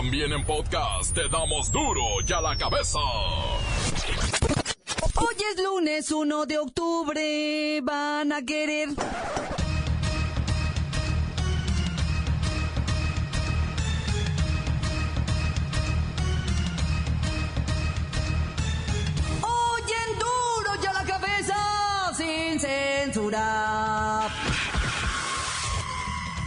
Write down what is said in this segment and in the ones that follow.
También en podcast te damos duro y a la cabeza. Hoy es lunes 1 de octubre. Van a querer.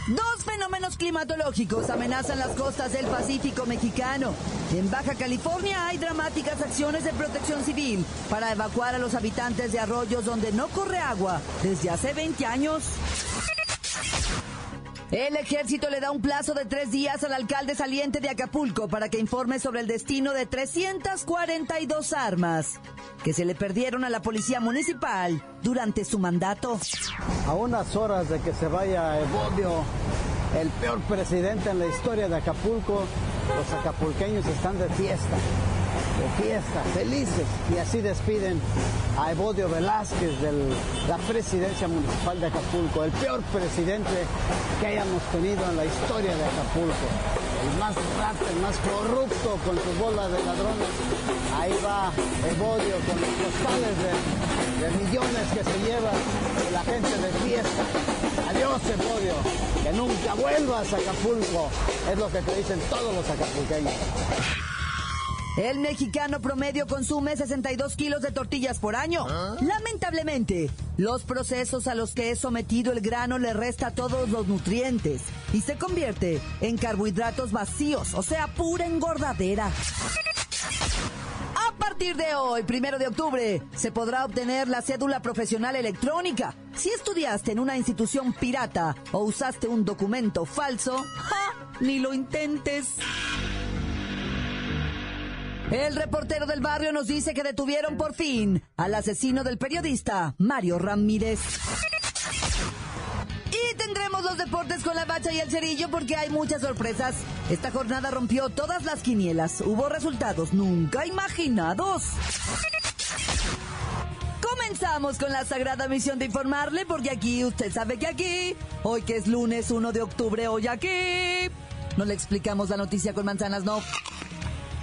Dos fenómenos climatológicos amenazan las costas del Pacífico mexicano. En Baja California hay dramáticas acciones de protección civil para evacuar a los habitantes de arroyos donde no corre agua desde hace 20 años. El ejército le da un plazo de tres días al alcalde saliente de Acapulco para que informe sobre el destino de 342 armas que se le perdieron a la policía municipal durante su mandato. A unas horas de que se vaya Evodio, el peor presidente en la historia de Acapulco, los acapulqueños están de fiesta, de fiesta, felices, y así despiden a Evodio Velázquez de la presidencia municipal de Acapulco, el peor presidente que hayamos tenido en la historia de Acapulco, el más rata, el más corrupto con su bola de ladrones. Ahí va Evodio con los costales de, de millones que se llevan y la gente de fiesta. Adiós, Evodio, que nunca vuelvas a Acapulco, es lo que te dicen todos los acapulqueños. El mexicano promedio consume 62 kilos de tortillas por año. Lamentablemente, los procesos a los que es sometido el grano le resta todos los nutrientes y se convierte en carbohidratos vacíos, o sea, pura engordadera. A partir de hoy, primero de octubre, se podrá obtener la cédula profesional electrónica. Si estudiaste en una institución pirata o usaste un documento falso, ¡ja! ni lo intentes. El reportero del barrio nos dice que detuvieron por fin al asesino del periodista Mario Ramírez. Y tendremos los deportes con la bacha y el cerillo porque hay muchas sorpresas. Esta jornada rompió todas las quinielas. Hubo resultados nunca imaginados. Comenzamos con la sagrada misión de informarle porque aquí, usted sabe que aquí, hoy que es lunes 1 de octubre, hoy aquí, no le explicamos la noticia con manzanas, no.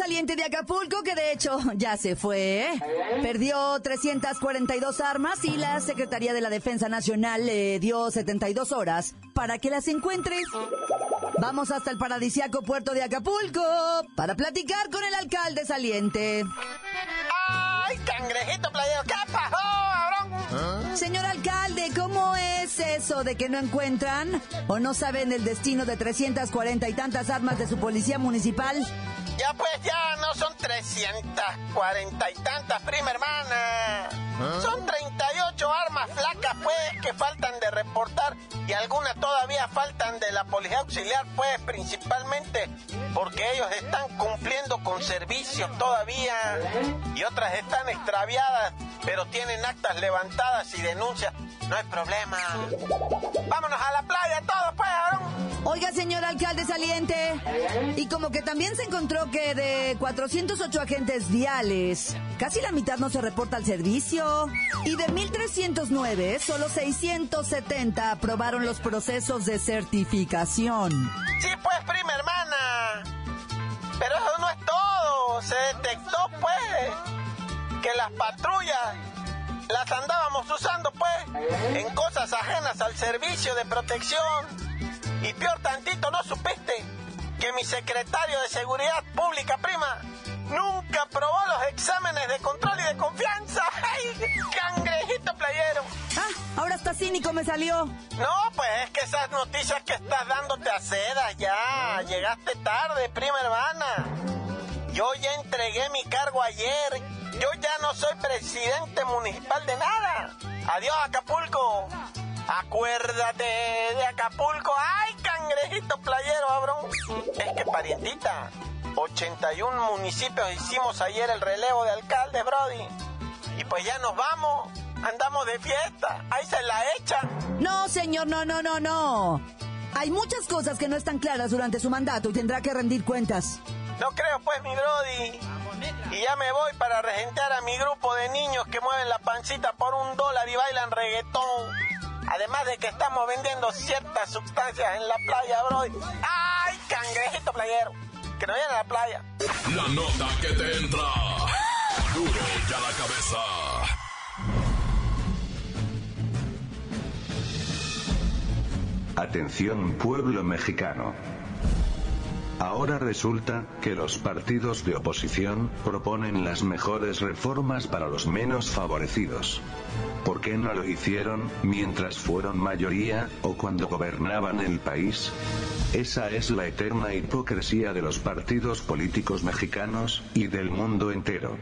Saliente de Acapulco, que de hecho ya se fue, perdió 342 armas y la Secretaría de la Defensa Nacional le dio 72 horas para que las encuentre. Vamos hasta el paradisiaco puerto de Acapulco para platicar con el alcalde saliente. ¡Ay, cangrejito playero! ¿Qué pasó, cabrón? Señor alcalde, ¿cómo es eso de que no encuentran o no saben el destino de 340 y tantas armas de su policía municipal? Ya pues, ya no son 340 y tantas, prima hermana. Son 38 armas flacas, pues, que faltan de reportar y algunas todavía faltan de la policía auxiliar, pues, principalmente porque ellos están cumpliendo con servicios todavía y otras están extraviadas, pero tienen actas levantadas y denuncias. No hay problema. Vámonos a la playa todos, pues, cabrón. Oiga, señor alcalde saliente, y como que también se encontró que de 408 agentes viales, casi la mitad no se reporta al servicio, y de 1.309, solo 670 aprobaron los procesos de certificación. Sí, pues, prima hermana. Pero eso no es todo. Se detectó, pues, que las patrullas las andábamos usando, pues, en cosas ajenas al servicio de protección. Y peor tantito, ¿no supiste? Que mi secretario de Seguridad Pública, prima, nunca aprobó los exámenes de control y de confianza. ¡Ay, cangrejito playero! Ah, ahora está cínico me salió. No, pues es que esas noticias que estás dándote a seda ya. Llegaste tarde, prima hermana. Yo ya entregué mi cargo ayer. Yo ya no soy presidente municipal de nada. Adiós, Acapulco. Acuérdate de Acapulco. ¡Ay, cangrejito playero, abrón! Es que, parientita, 81 municipios hicimos ayer el relevo de alcalde, Brody. Y pues ya nos vamos. Andamos de fiesta. Ahí se la echa. No, señor, no, no, no, no. Hay muchas cosas que no están claras durante su mandato y tendrá que rendir cuentas. No creo, pues, mi Brody. Y ya me voy para regentear a mi grupo de niños que mueven la pancita por un dólar y bailan reggaetón. Además de que estamos vendiendo ciertas sustancias en la playa, Brody. ¡Ay, cangrejito playero! Que no viene a la playa. La nota que te entra. Duro ya la cabeza. Atención pueblo mexicano. Ahora resulta que los partidos de oposición proponen las mejores reformas para los menos favorecidos. ¿Por qué no lo hicieron mientras fueron mayoría o cuando gobernaban el país? Esa es la eterna hipocresía de los partidos políticos mexicanos y del mundo entero.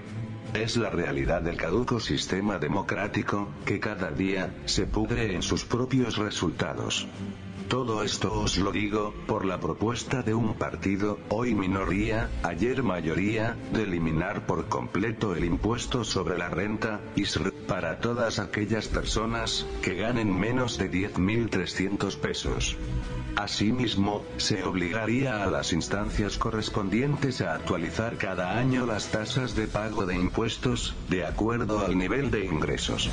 Es la realidad del caduco sistema democrático, que cada día se pudre en sus propios resultados. Todo esto os lo digo, por la propuesta de un partido, hoy minoría, ayer mayoría, de eliminar por completo el impuesto sobre la renta, ISR, para todas aquellas personas, que ganen menos de 10.300 pesos. Asimismo, se obligaría a las instancias correspondientes a actualizar cada año las tasas de pago de impuestos, de acuerdo al nivel de ingresos.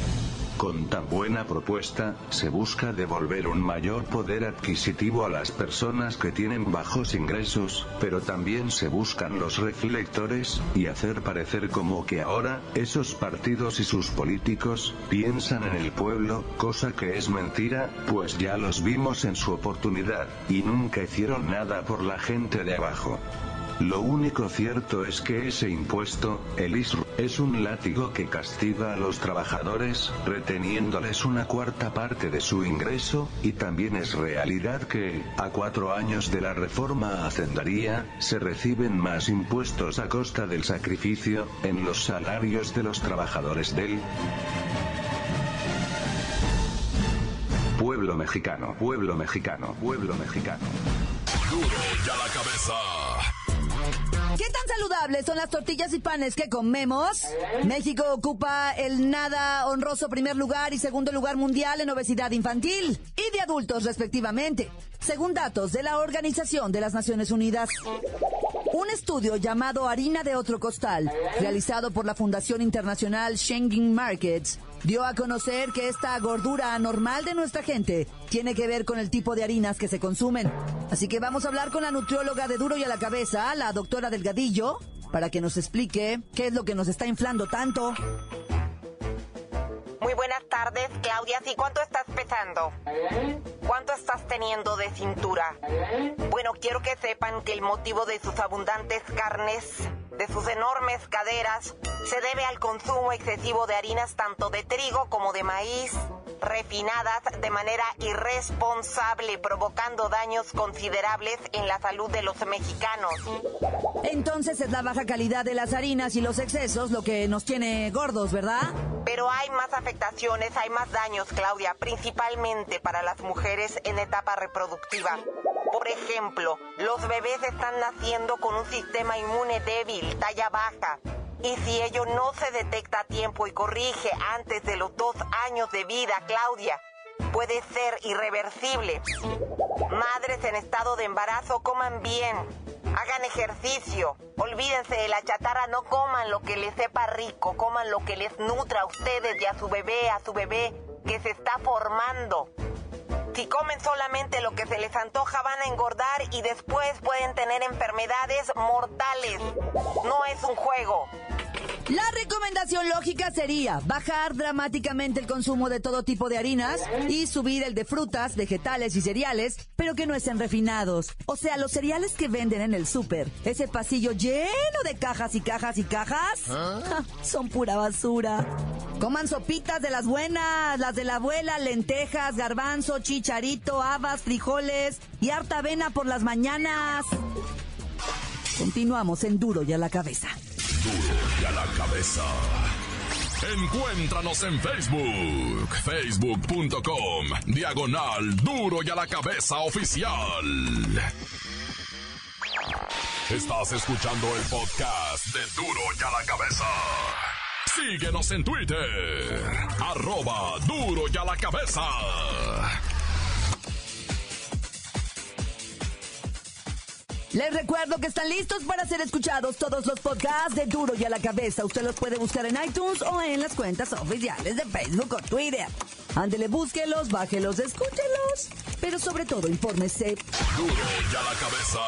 Con tan buena propuesta, se busca devolver un mayor poder adquisitivo a las personas que tienen bajos ingresos, pero también se buscan los reflectores, y hacer parecer como que ahora, esos partidos y sus políticos, piensan en el pueblo, cosa que es mentira, pues ya los vimos en su oportunidad, y nunca hicieron nada por la gente de abajo. Lo único cierto es que ese impuesto, el ISR, es un látigo que castiga a los trabajadores, reteniéndoles una cuarta parte de su ingreso, y también es realidad que, a cuatro años de la reforma hacendaría, se reciben más impuestos a costa del sacrificio, en los salarios de los trabajadores del pueblo mexicano, pueblo mexicano, pueblo mexicano. Duro ya la cabeza. ¿Qué tan saludables son las tortillas y panes que comemos? México ocupa el nada honroso primer lugar y segundo lugar mundial en obesidad infantil y de adultos respectivamente, según datos de la Organización de las Naciones Unidas. Un estudio llamado Harina de Otro Costal, realizado por la Fundación Internacional Schengen Markets, dio a conocer que esta gordura anormal de nuestra gente tiene que ver con el tipo de harinas que se consumen. Así que vamos a hablar con la nutrióloga de Duro y a la Cabeza, la doctora Delgadillo, para que nos explique qué es lo que nos está inflando tanto. Muy buenas tardes, Claudia. ¿Y cuánto estás pesando? ¿Cuánto estás teniendo de cintura? Bueno, quiero que sepan que el motivo de sus abundantes carnes, de sus enormes caderas, se debe al consumo excesivo de harinas tanto de trigo como de maíz, refinadas de manera irresponsable, provocando daños considerables en la salud de los mexicanos. Entonces es la baja calidad de las harinas y los excesos lo que nos tiene gordos, ¿verdad? Pero hay más afectaciones, hay más daños, Claudia, principalmente para las mujeres en etapa reproductiva. Por ejemplo, los bebés están naciendo con un sistema inmune débil, talla baja. Y si ello no se detecta a tiempo y corrige antes de los dos años de vida, Claudia, puede ser irreversible. Madres en estado de embarazo coman bien, hagan ejercicio, olvídense de la chatarra, no coman lo que les sepa rico, coman lo que les nutra a ustedes y a su bebé, a su bebé que se está formando. Si comen solamente lo que se les antoja van a engordar y después pueden tener enfermedades mortales. No es un juego. La recomendación lógica sería bajar dramáticamente el consumo de todo tipo de harinas y subir el de frutas, vegetales y cereales, pero que no estén refinados. O sea, los cereales que venden en el súper, ese pasillo lleno de cajas y cajas y cajas, ja, son pura basura. Coman sopitas de las buenas, las de la abuela, lentejas, garbanzo, chicharito, habas, frijoles y harta avena por las mañanas. Continuamos en Duro y a la cabeza. Duro ya la cabeza. Encuéntranos en Facebook, facebook.com, diagonal duro y a la cabeza oficial. Estás escuchando el podcast de duro y a la cabeza. Síguenos en Twitter, arroba duro y a la cabeza. Les recuerdo que están listos para ser escuchados todos los podcasts de Duro y a la Cabeza. Usted los puede buscar en iTunes o en las cuentas oficiales de Facebook o Twitter. Ándele, búsquelos, bájelos, escúchelos. Pero sobre todo, infórmese. Duro y a la cabeza.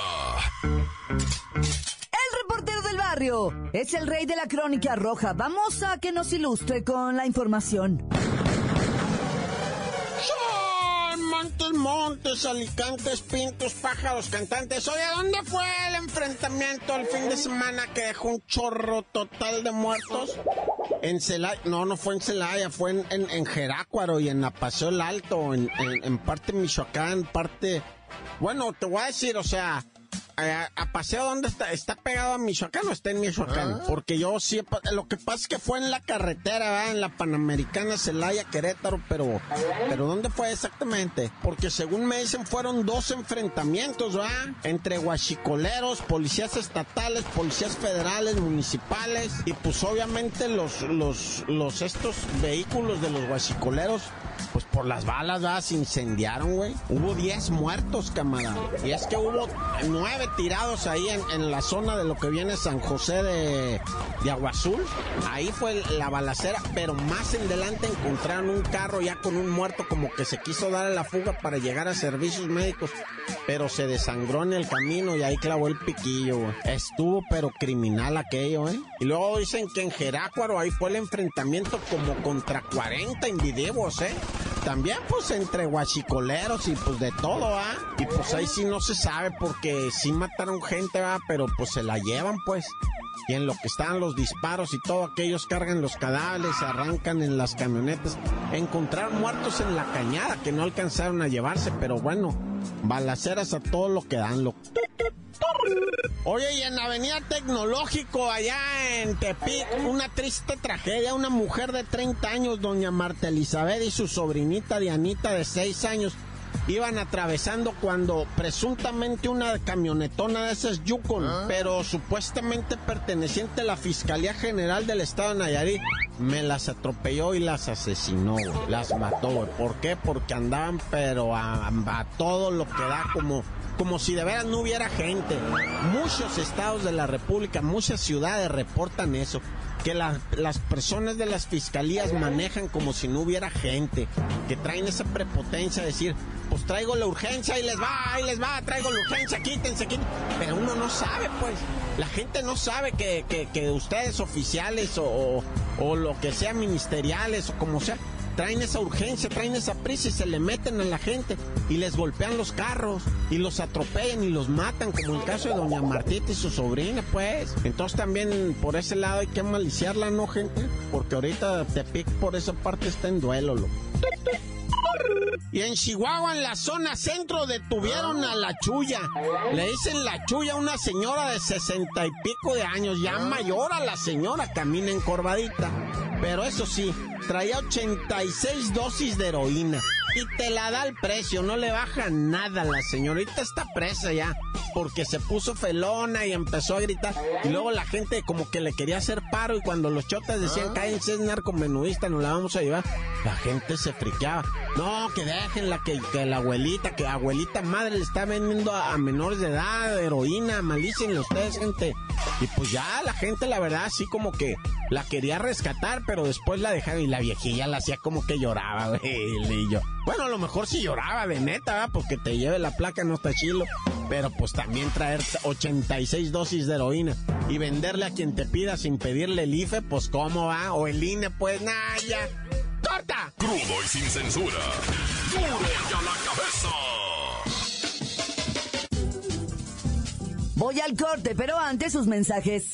El reportero del barrio es el rey de la crónica roja. Vamos a que nos ilustre con la información. Montes, alicantes, pintos, pájaros, cantantes. Oye, ¿dónde fue el enfrentamiento el fin de semana que dejó un chorro total de muertos? En Celaya, no, no fue en Celaya, fue en, en, en Jerácuaro y en Apaseo el Alto, en, en, en parte Michoacán, parte... Bueno, te voy a decir, o sea, a, a, Paseo, ¿dónde está? ¿Está pegado a Michoacán o está en Michoacán? Porque yo sí, lo que pasa es que fue en la carretera, ¿verdad? En la Panamericana, Celaya, Querétaro, pero, pero ¿dónde fue exactamente? Porque según me dicen fueron dos enfrentamientos, ¿verdad? Entre guachicoleros, policías estatales, policías federales, municipales, y pues obviamente los, los, los, estos vehículos de los guachicoleros pues por las balas, ¿verdad? Se incendiaron, güey. Hubo 10 muertos, camarada. Y es que hubo nueve tirados ahí en, la zona de lo que viene San José de, de Agua Azul. Ahí fue la balacera, pero más en adelante encontraron un carro ya con un muerto como que se quiso dar a la fuga para llegar a servicios médicos, pero se desangró en el camino y ahí clavó el piquillo, güey. Estuvo pero criminal aquello, ¿eh? Y luego dicen que en Jerácuaro ahí fue el enfrentamiento como contra 40 individuos, ¿eh? También pues entre guachicoleros y pues de todo, ¿ah? Y pues ahí sí no se sabe porque sí mataron gente, ¿va? Pero pues se la llevan pues. Y en lo que están los disparos y todo, aquellos cargan los cadáveres, se arrancan en las camionetas. Encontraron muertos en la cañada que no alcanzaron a llevarse, pero bueno, balaceras a todo lo que dan, lo. Oye, y en Avenida Tecnológico, allá en Tepic, una triste tragedia. Una mujer de 30 años, doña Marta Elizabeth, y su sobrinita Dianita de 6 años, iban atravesando cuando presuntamente una camionetona de esas Yukon, ¿Ah? pero supuestamente perteneciente a la Fiscalía General del Estado de Nayarit, me las atropelló y las asesinó, las mató, güey. ¿Por qué? Porque andaban pero a, a todo lo que da como como si de veras no hubiera gente. Muchos estados de la República, muchas ciudades reportan eso, que la, las personas de las fiscalías manejan como si no hubiera gente, que traen esa prepotencia de decir, pues traigo la urgencia, ahí les va, ahí les va, traigo la urgencia, quítense, quítense. Pero uno no sabe, pues, la gente no sabe que, que, que ustedes oficiales o, o, o lo que sea ministeriales o como sea, traen esa urgencia, traen esa prisa y se le meten a la gente y les golpean los carros y los atropellan y los matan, como el caso de doña Martita y su sobrina, pues. Entonces también por ese lado hay que maliciarla, ¿no, gente? Porque ahorita Tepic por esa parte está en duelo, lo. Y en Chihuahua, en la zona centro, detuvieron a la chulla. Le dicen la chulla a una señora de sesenta y pico de años, ya mayor a la señora, camina encorvadita. Pero eso sí, traía 86 dosis de heroína. Y te la da al precio, no le baja nada. La señorita está presa ya, porque se puso felona y empezó a gritar. Y luego la gente como que le quería hacer paro y cuando los chotas decían, cállense, es narcomenudista, nos la vamos a llevar, la gente se friqueaba. No, que déjenla, que, que la abuelita, que abuelita madre le está vendiendo a, a menores de edad heroína, malícenle ustedes, gente. Y pues ya la gente, la verdad, así como que la quería rescatar, pero después la dejaron y la viejilla la hacía como que lloraba, güey. Y yo, bueno, a lo mejor sí lloraba de neta, ¿verdad? Porque te lleve la placa no está chilo. Pero pues también traer 86 dosis de heroína y venderle a quien te pida sin pedirle el IFE, pues cómo va, o el INE, pues nada, ya. ¡Corta! Crudo y sin censura. ¡Duro ya la cabeza! Voy al corte, pero antes sus mensajes.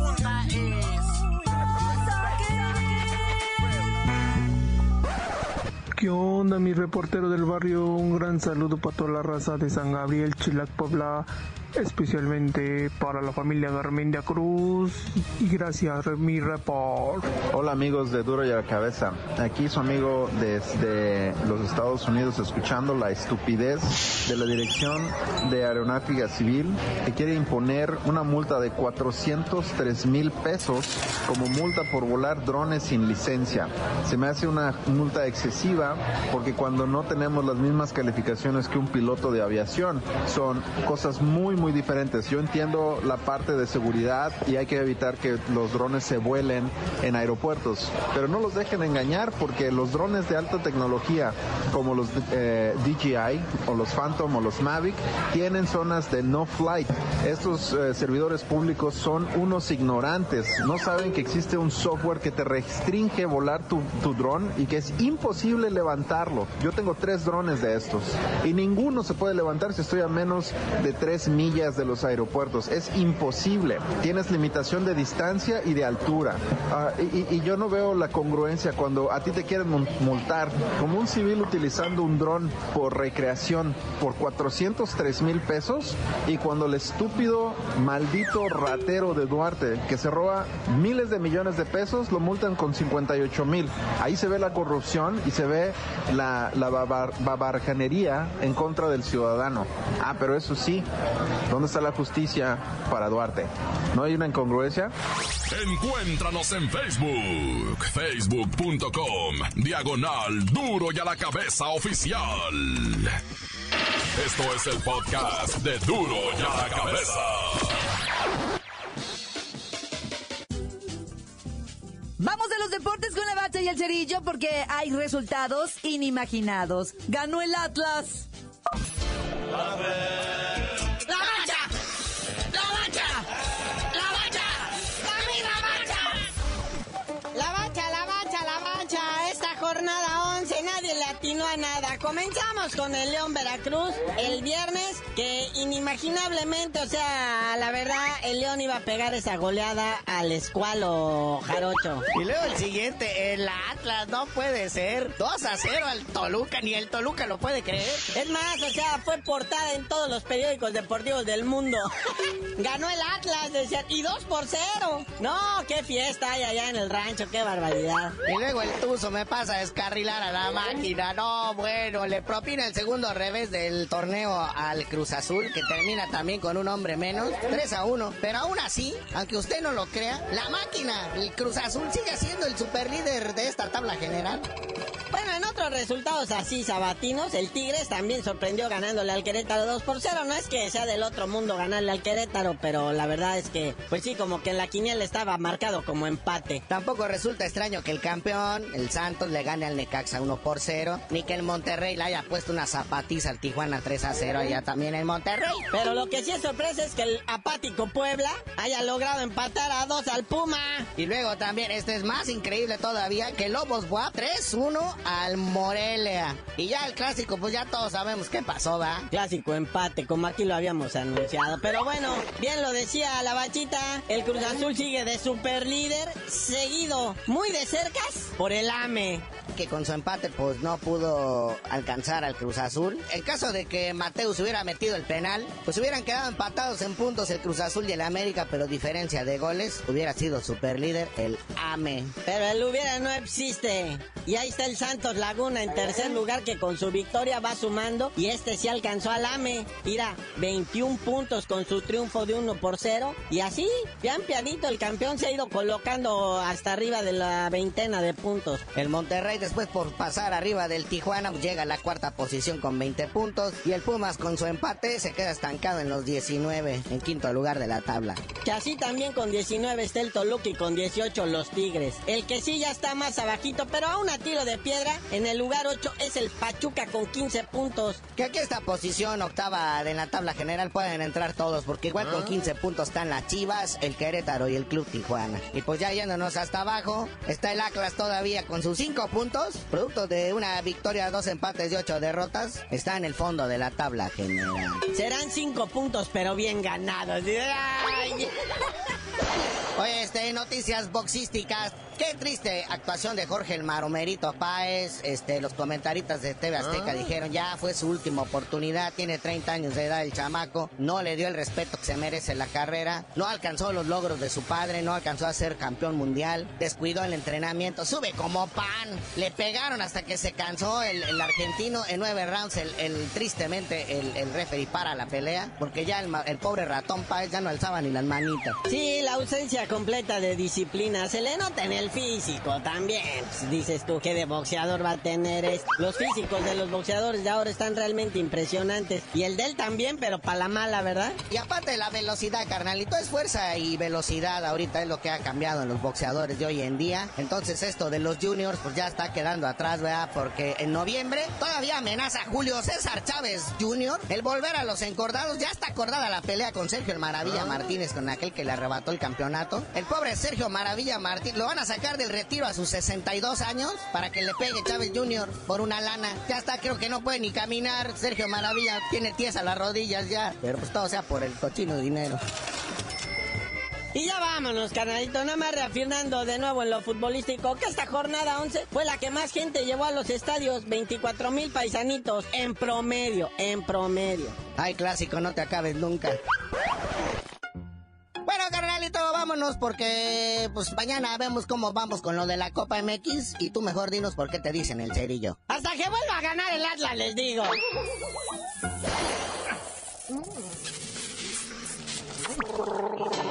¿Qué onda, mi reportero del barrio? Un gran saludo para toda la raza de San Gabriel, Chilac, Puebla, especialmente para la familia Garmendia Cruz. Y gracias, mi report. Hola, amigos de Duro y a la Cabeza. Aquí su amigo desde los Estados Unidos escuchando la estupidez de la Dirección de Aeronáutica Civil que quiere imponer una multa de 403 mil pesos como multa por volar drones sin licencia. Se me hace una multa excesiva porque cuando no tenemos las mismas calificaciones que un piloto de aviación, son cosas muy, muy diferentes. Yo entiendo la parte de seguridad y hay que evitar que los drones se vuelen en aeropuertos, pero no los dejen engañar porque los drones de alta tecnología, como los eh, DJI o los Phantom o los Mavic, tienen zonas de no flight. Estos eh, servidores públicos son unos ignorantes, no saben que existe un software que te restringe volar tu, tu dron y que es imposible levantarlo. Yo tengo tres drones de estos y ninguno se puede levantar si estoy a menos de tres millas de los aeropuertos. Es imposible. Tienes limitación de distancia y de altura. Ah, y, y, yo no veo la congruencia cuando a ti te quieren multar como un civil utilizando un dron por recreación por 403 mil pesos y cuando el estúpido maldito ratero de Duarte que se roba miles de millones de pesos lo multan con 58 mil. Ahí se ve la corrupción y se ve la, la babar, en contra del ciudadano. Ah, pero eso sí, ¿dónde está la justicia para Duarte? ¿No hay una incongruencia? Encuéntranos en Facebook, facebook.com, diagonal duro y a la cabeza oficial. Esto es el podcast de duro y a la cabeza. Vamos de los deportes con la bacha y el cerillo porque hay resultados inimaginados. Ganó el Atlas. ¡La nada. Comenzamos con el León Veracruz el viernes que inimaginablemente, o sea, la verdad, el León iba a pegar esa goleada al escualo jarocho. Y luego el siguiente, el Atlas, no puede ser. 2 a 0 al Toluca, ni el Toluca lo puede creer. Es más, o sea, fue portada en todos los periódicos deportivos del mundo. Ganó el Atlas, decían, y 2 por 0. No, qué fiesta hay allá en el rancho, qué barbaridad. Y luego el Tuzo me pasa a descarrilar a la máquina. No, bueno, le propina el segundo revés del torneo al Cruz Azul, que termina también con un hombre menos, 3 a 1. Pero aún así, aunque usted no lo crea, la máquina, el Cruz Azul sigue siendo el superlíder de esta tabla general. Bueno, en otros resultados así sabatinos, el Tigres también sorprendió ganándole al Querétaro 2 por 0. No es que sea del otro mundo ganarle al Querétaro, pero la verdad es que, pues sí, como que en la quiniela estaba marcado como empate. Tampoco resulta extraño que el campeón, el Santos, le gane al Necaxa 1 por 0, ni que el Monterrey le haya puesto una zapatiza al Tijuana 3 a 0 allá también en Monterrey. Pero lo que sí es sorpresa es que el apático Puebla haya logrado empatar a 2 al Puma. Y luego también, este es más increíble todavía, que Lobos Buap 3-1 al Morelia. Y ya el clásico, pues ya todos sabemos qué pasó, ¿va? Clásico empate, como aquí lo habíamos anunciado. Pero bueno, bien lo decía la bachita, el Cruz Azul sigue de super líder, seguido muy de cercas por el AME. Que con su empate, pues no pudo alcanzar al Cruz Azul. El caso de que Mateus hubiera metido el penal, pues hubieran quedado empatados en puntos el Cruz Azul y el América, pero diferencia de goles, hubiera sido super líder el AME. Pero el hubiera no existe. Y ahí está el Santos Laguna en tercer lugar que con su victoria va sumando y este sí alcanzó al AME. Mira, 21 puntos con su triunfo de 1 por 0 y así, bien piadito, el campeón se ha ido colocando hasta arriba de la veintena de puntos. El Monterrey después por pasar arriba arriba del Tijuana, llega a la cuarta posición con 20 puntos y el Pumas con su empate se queda estancado en los 19, en quinto lugar de la tabla. Que así también con 19 está el Toluca y con 18 los Tigres. El que sí ya está más abajito, pero aún a tiro de piedra, en el lugar 8 es el Pachuca con 15 puntos. Que aquí esta posición octava de la tabla general pueden entrar todos, porque igual con 15 puntos están las Chivas, el Querétaro y el Club Tijuana. Y pues ya yéndonos hasta abajo, está el Atlas todavía con sus 5 puntos, producto de una victoria, dos empates y ocho derrotas, está en el fondo de la tabla general. Serán 5 puntos, pero bien ganados. Oye, este, noticias boxísticas. Qué triste actuación de Jorge el Maromerito Páez. Este, los comentaristas de TV Azteca dijeron ya fue su última oportunidad. Tiene 30 años de edad el chamaco. No le dio el respeto que se merece en la carrera. No alcanzó los logros de su padre. No alcanzó a ser campeón mundial. Descuidó el entrenamiento. Sube como pan. Le pegaron hasta que se cansó el, el argentino. En nueve rounds, el, el tristemente, el, el referee para la pelea. Porque ya el pobre ratón Páez ya no alzaba ni las manitas. Sí, la ausencia completa de disciplina se le nota en el físico también. Pues, dices tú, ¿qué de boxeador va a tener esto? Los físicos de los boxeadores de ahora están realmente impresionantes. Y el de él también, pero para la mala, ¿verdad? Y aparte de la velocidad, carnalito, es fuerza y velocidad ahorita es lo que ha cambiado en los boxeadores de hoy en día. Entonces esto de los juniors pues ya está quedando atrás, ¿verdad? Porque en noviembre todavía amenaza Julio César Chávez Jr. el volver a los encordados. Ya está acordada la pelea con Sergio el Maravilla Martínez, con aquel que le arrebató el campeonato. El pobre Sergio Maravilla Martínez lo van a sacar del retiro a sus 62 años para que le pegue Chávez Jr. por una lana. Ya está, creo que no puede ni caminar. Sergio Maravilla tiene tiesa las rodillas ya. Pero pues todo sea por el cochino dinero. Y ya vámonos, carnalito, nada más reafirmando de nuevo en lo futbolístico que esta jornada 11 fue la que más gente llevó a los estadios, 24 mil paisanitos en promedio, en promedio. Ay, clásico, no te acabes nunca. Vámonos porque pues mañana vemos cómo vamos con lo de la Copa MX y tú mejor dinos por qué te dicen el cerillo. Hasta que vuelva a ganar el Atlas, les digo.